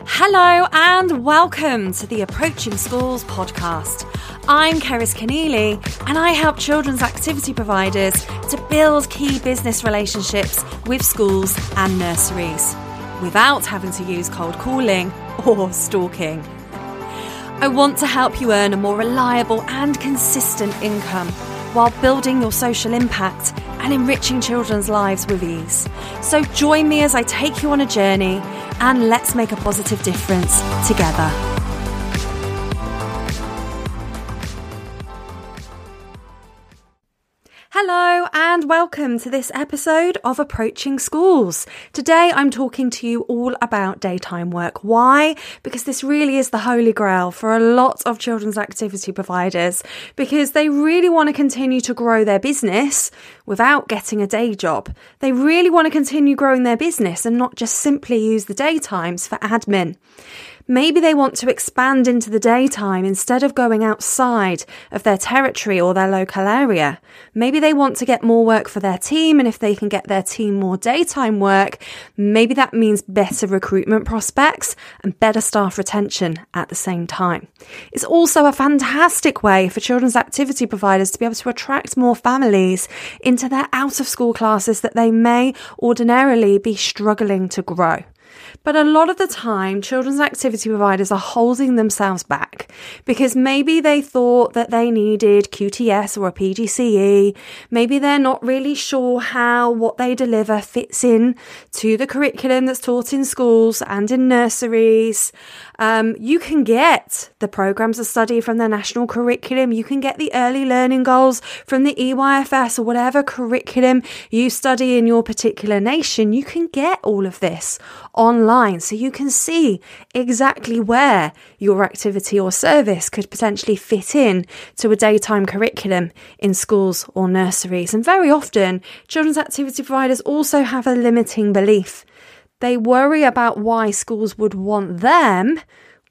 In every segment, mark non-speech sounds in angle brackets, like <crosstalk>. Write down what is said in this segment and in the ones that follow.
Hello and welcome to the Approaching Schools podcast. I'm Keris Keneally and I help children's activity providers to build key business relationships with schools and nurseries without having to use cold calling <laughs> or stalking. I want to help you earn a more reliable and consistent income while building your social impact and enriching children's lives with ease. So join me as I take you on a journey and let's make a positive difference together. Hello, and welcome to this episode of Approaching Schools. Today I'm talking to you all about daytime work. Why? Because this really is the holy grail for a lot of children's activity providers because they really want to continue to grow their business without getting a day job. They really want to continue growing their business and not just simply use the daytimes for admin. Maybe they want to expand into the daytime instead of going outside of their territory or their local area. Maybe they want to get more work for their team, and if they can get their team more daytime work, maybe that means better recruitment prospects and better staff retention at the same time. It's also a fantastic way for children's activity providers to be able to attract more families into their out of school classes that they may ordinarily be struggling to grow. But a lot of the time, children's activity providers are holding themselves back because maybe they thought that they needed QTS or a PGCE. Maybe they're not really sure how what they deliver fits in to the curriculum that's taught in schools and in nurseries. Um, you can get the programs of study from the national curriculum. You can get the early learning goals from the EYFS or whatever curriculum you study in your particular nation. You can get all of this online so you can see exactly where your activity or service could potentially fit in to a daytime curriculum in schools or nurseries. And very often, children's activity providers also have a limiting belief they worry about why schools would want them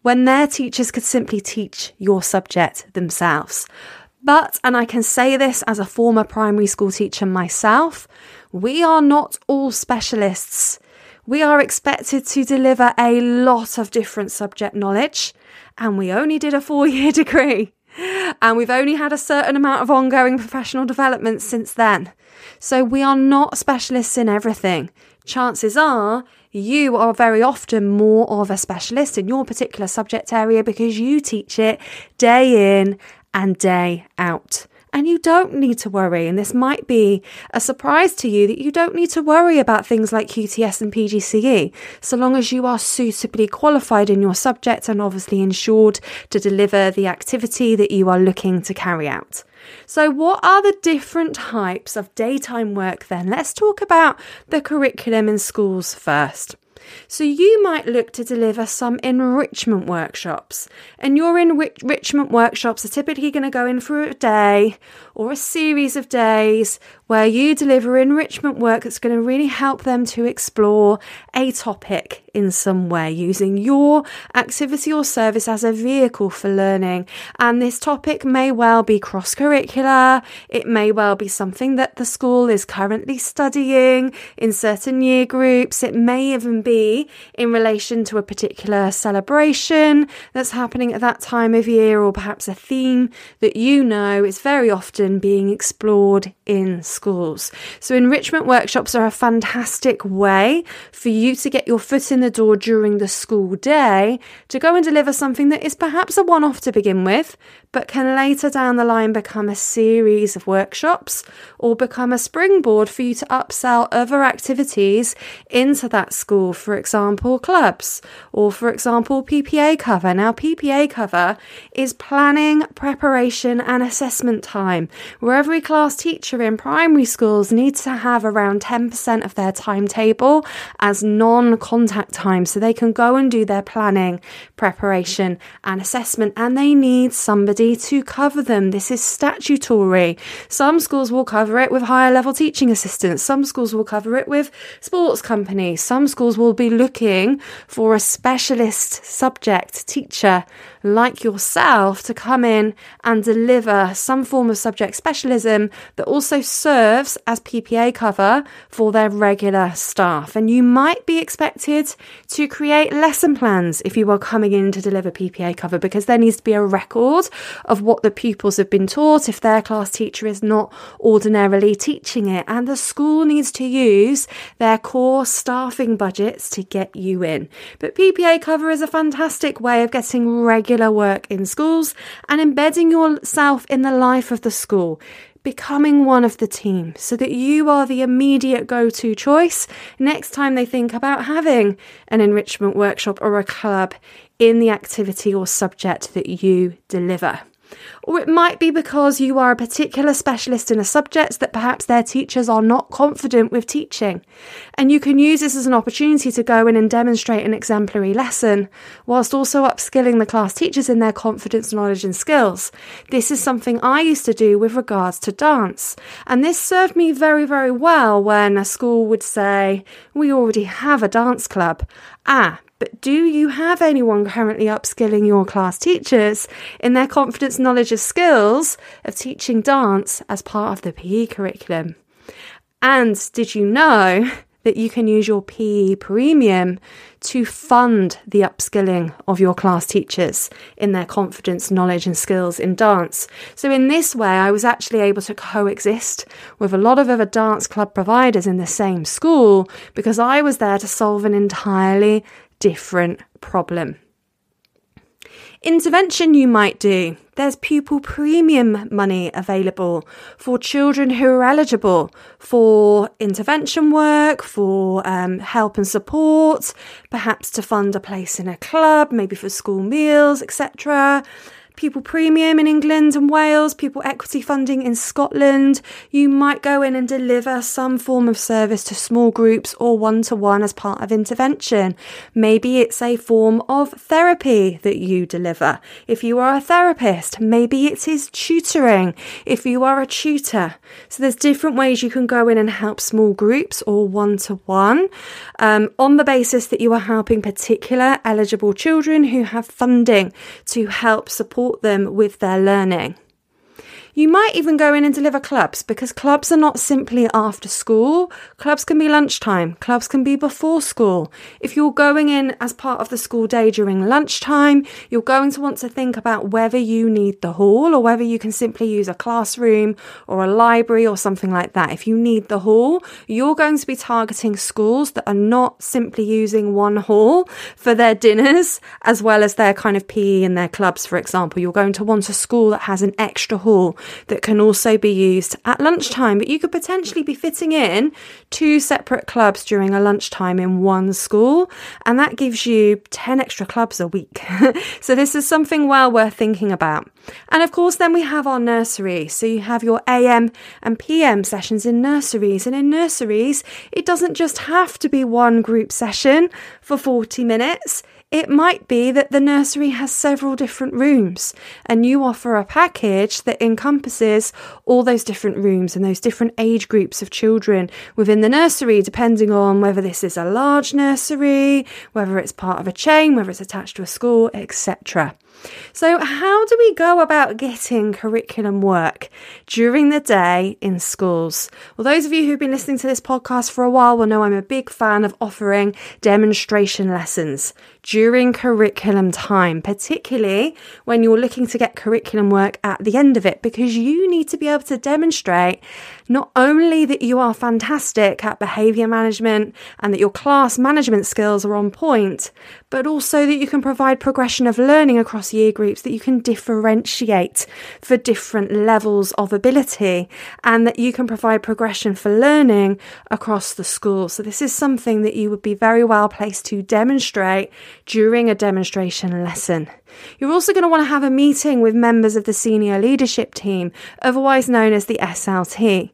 when their teachers could simply teach your subject themselves. But, and I can say this as a former primary school teacher myself, we are not all specialists. We are expected to deliver a lot of different subject knowledge, and we only did a four year <laughs> degree. And we've only had a certain amount of ongoing professional development since then. So we are not specialists in everything. Chances are you are very often more of a specialist in your particular subject area because you teach it day in and day out. And you don't need to worry, and this might be a surprise to you that you don't need to worry about things like QTS and PGCE, so long as you are suitably qualified in your subject and obviously insured to deliver the activity that you are looking to carry out. So, what are the different types of daytime work then? Let's talk about the curriculum in schools first. So, you might look to deliver some enrichment workshops, and your enrichment workshops are typically going to go in for a day or a series of days where you deliver enrichment work that's going to really help them to explore a topic in some way using your activity or service as a vehicle for learning. And this topic may well be cross curricular, it may well be something that the school is currently studying in certain year groups, it may even be in relation to a particular celebration that's happening at that time of year, or perhaps a theme that you know is very often being explored in schools. So, enrichment workshops are a fantastic way for you to get your foot in the door during the school day to go and deliver something that is perhaps a one off to begin with, but can later down the line become a series of workshops or become a springboard for you to upsell other activities into that school. For example, clubs or, for example, PPA cover. Now, PPA cover is planning, preparation, and assessment time, where every class teacher in primary schools needs to have around 10% of their timetable as non contact time so they can go and do their planning, preparation, and assessment, and they need somebody to cover them. This is statutory. Some schools will cover it with higher level teaching assistants. Some schools will cover it with sports companies. Some schools will be looking for a specialist subject teacher like yourself to come in and deliver some form of subject specialism that also serves serves as PPA cover for their regular staff. And you might be expected to create lesson plans if you are coming in to deliver PPA cover because there needs to be a record of what the pupils have been taught if their class teacher is not ordinarily teaching it. And the school needs to use their core staffing budgets to get you in. But PPA cover is a fantastic way of getting regular work in schools and embedding yourself in the life of the school becoming one of the team so that you are the immediate go to choice next time they think about having an enrichment workshop or a club in the activity or subject that you deliver. Or it might be because you are a particular specialist in a subject that perhaps their teachers are not confident with teaching. And you can use this as an opportunity to go in and demonstrate an exemplary lesson, whilst also upskilling the class teachers in their confidence, knowledge, and skills. This is something I used to do with regards to dance. And this served me very, very well when a school would say, We already have a dance club. Ah, but do you have anyone currently upskilling your class teachers in their confidence, knowledge, of skills of teaching dance as part of the PE curriculum? And did you know that you can use your PE premium to fund the upskilling of your class teachers in their confidence, knowledge, and skills in dance. So, in this way, I was actually able to coexist with a lot of other dance club providers in the same school because I was there to solve an entirely different problem. Intervention you might do. There's pupil premium money available for children who are eligible for intervention work, for um, help and support, perhaps to fund a place in a club, maybe for school meals, etc pupil premium in England and Wales, pupil equity funding in Scotland. You might go in and deliver some form of service to small groups or one to one as part of intervention. Maybe it's a form of therapy that you deliver. If you are a therapist, maybe it is tutoring. If you are a tutor, so there's different ways you can go in and help small groups or one to one on the basis that you are helping particular eligible children who have funding to help support support them with their learning. You might even go in and deliver clubs because clubs are not simply after school. Clubs can be lunchtime. Clubs can be before school. If you're going in as part of the school day during lunchtime, you're going to want to think about whether you need the hall or whether you can simply use a classroom or a library or something like that. If you need the hall, you're going to be targeting schools that are not simply using one hall for their dinners as well as their kind of PE and their clubs, for example. You're going to want a school that has an extra hall that can also be used at lunchtime. But you could potentially be fitting in two separate clubs during a lunchtime in one school, and that gives you 10 extra clubs a week. <laughs> so, this is something well worth thinking about. And of course, then we have our nursery. So, you have your AM and PM sessions in nurseries. And in nurseries, it doesn't just have to be one group session for 40 minutes. It might be that the nursery has several different rooms and you offer a package that encompasses all those different rooms and those different age groups of children within the nursery, depending on whether this is a large nursery, whether it's part of a chain, whether it's attached to a school, etc. So, how do we go about getting curriculum work during the day in schools? Well, those of you who've been listening to this podcast for a while will know I'm a big fan of offering demonstration lessons during curriculum time, particularly when you're looking to get curriculum work at the end of it, because you need to be able to demonstrate not only that you are fantastic at behaviour management and that your class management skills are on point, but also that you can provide progression of learning across year groups, that you can differentiate for different levels of ability, and that you can provide progression for learning across the school. So, this is something that you would be very well placed to demonstrate during a demonstration lesson. You're also going to want to have a meeting with members of the senior leadership team, otherwise known as the SLT.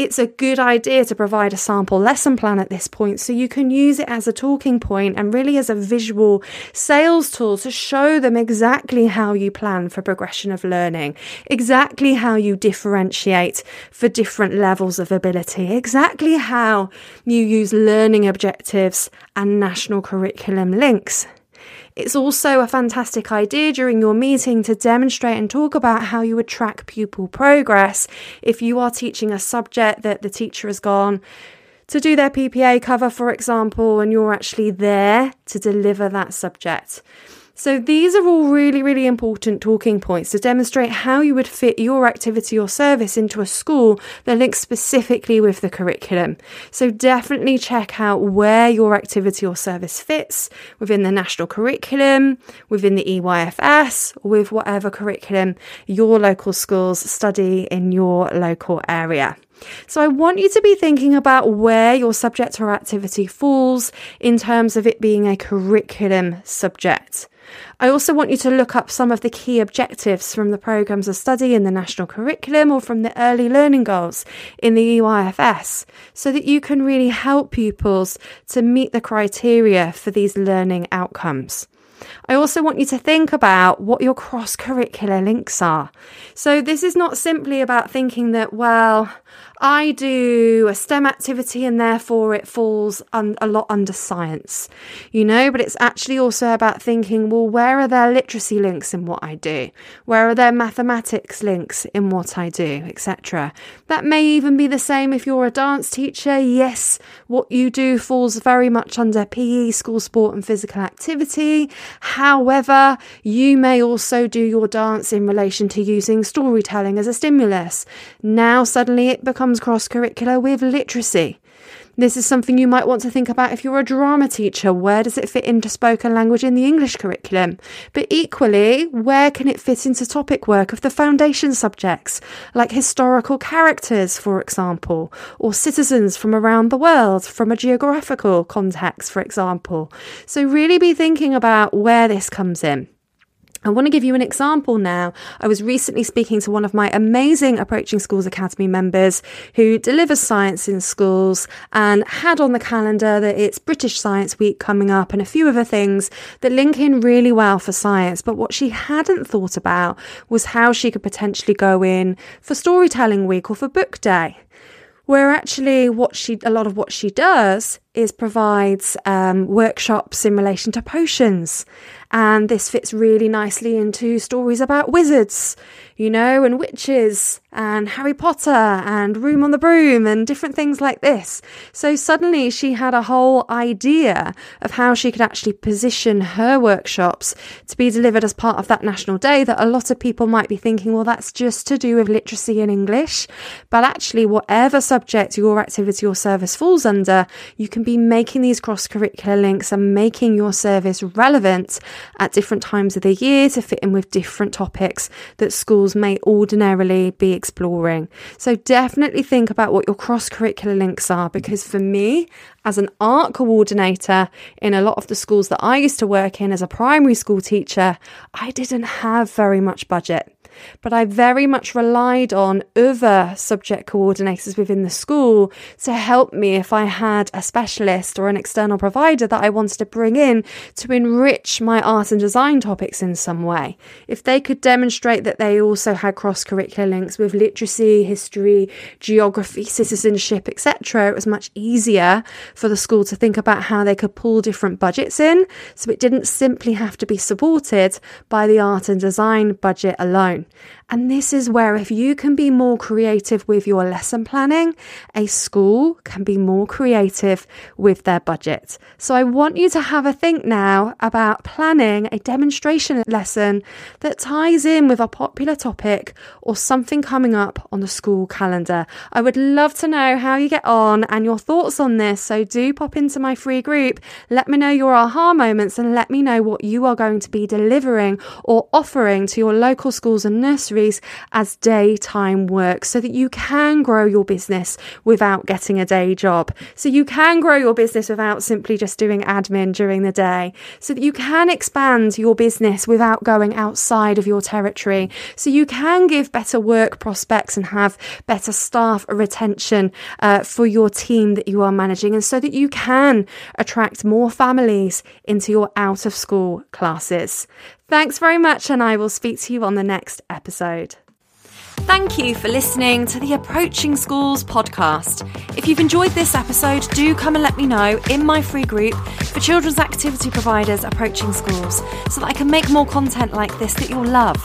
It's a good idea to provide a sample lesson plan at this point so you can use it as a talking point and really as a visual sales tool to show them exactly how you plan for progression of learning, exactly how you differentiate for different levels of ability, exactly how you use learning objectives and national curriculum links. It's also a fantastic idea during your meeting to demonstrate and talk about how you would track pupil progress if you are teaching a subject that the teacher has gone to do their PPA cover, for example, and you're actually there to deliver that subject. So, these are all really, really important talking points to demonstrate how you would fit your activity or service into a school that links specifically with the curriculum. So, definitely check out where your activity or service fits within the national curriculum, within the EYFS, with whatever curriculum your local schools study in your local area. So I want you to be thinking about where your subject or activity falls in terms of it being a curriculum subject. I also want you to look up some of the key objectives from the programs of study in the national curriculum or from the early learning goals in the EYFS so that you can really help pupils to meet the criteria for these learning outcomes. I also want you to think about what your cross curricular links are. So, this is not simply about thinking that, well, I do a STEM activity and therefore it falls un- a lot under science, you know, but it's actually also about thinking, well, where are there literacy links in what I do? Where are there mathematics links in what I do, etc. That may even be the same if you're a dance teacher. Yes, what you do falls very much under PE, school sport, and physical activity. However, you may also do your dance in relation to using storytelling as a stimulus. Now, suddenly it becomes becomes cross curricular with literacy. This is something you might want to think about if you're a drama teacher. Where does it fit into spoken language in the English curriculum? But equally, where can it fit into topic work of the foundation subjects, like historical characters, for example, or citizens from around the world, from a geographical context, for example? So, really be thinking about where this comes in. I want to give you an example now. I was recently speaking to one of my amazing Approaching Schools Academy members who delivers science in schools and had on the calendar that it's British Science Week coming up and a few other things that link in really well for science. But what she hadn't thought about was how she could potentially go in for Storytelling Week or for Book Day where actually what she a lot of what she does is provides um, workshops in relation to potions and this fits really nicely into stories about wizards, you know, and witches and Harry Potter and Room on the Broom and different things like this. So suddenly she had a whole idea of how she could actually position her workshops to be delivered as part of that National Day that a lot of people might be thinking, well, that's just to do with literacy in English. But actually, whatever subject your activity or service falls under, you can be making these cross curricular links and making your service relevant at different times of the year to fit in with different topics that schools may ordinarily be exploring. So definitely think about what your cross curricular links are because for me, as an art coordinator in a lot of the schools that I used to work in as a primary school teacher, I didn't have very much budget but I very much relied on other subject coordinators within the school to help me if I had a specialist or an external provider that I wanted to bring in to enrich my art and design topics in some way. If they could demonstrate that they also had cross curricular links with literacy, history, geography, citizenship, etc., it was much easier for the school to think about how they could pull different budgets in so it didn't simply have to be supported by the art and design budget alone. Yeah. And this is where, if you can be more creative with your lesson planning, a school can be more creative with their budget. So, I want you to have a think now about planning a demonstration lesson that ties in with a popular topic or something coming up on the school calendar. I would love to know how you get on and your thoughts on this. So, do pop into my free group, let me know your aha moments, and let me know what you are going to be delivering or offering to your local schools and nurseries as daytime work so that you can grow your business without getting a day job. So you can grow your business without simply just doing admin during the day. So that you can expand your business without going outside of your territory. So you can give better work prospects and have better staff retention uh, for your team that you are managing. And so that you can attract more families into your out of school classes. Thanks very much, and I will speak to you on the next episode. Thank you for listening to the Approaching Schools podcast. If you've enjoyed this episode, do come and let me know in my free group for children's activity providers approaching schools so that I can make more content like this that you'll love.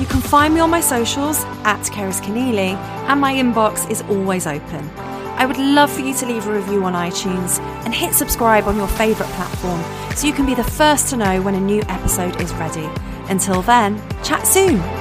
You can find me on my socials at Keris Keneally, and my inbox is always open. I would love for you to leave a review on iTunes and hit subscribe on your favourite platform so you can be the first to know when a new episode is ready. Until then, chat soon.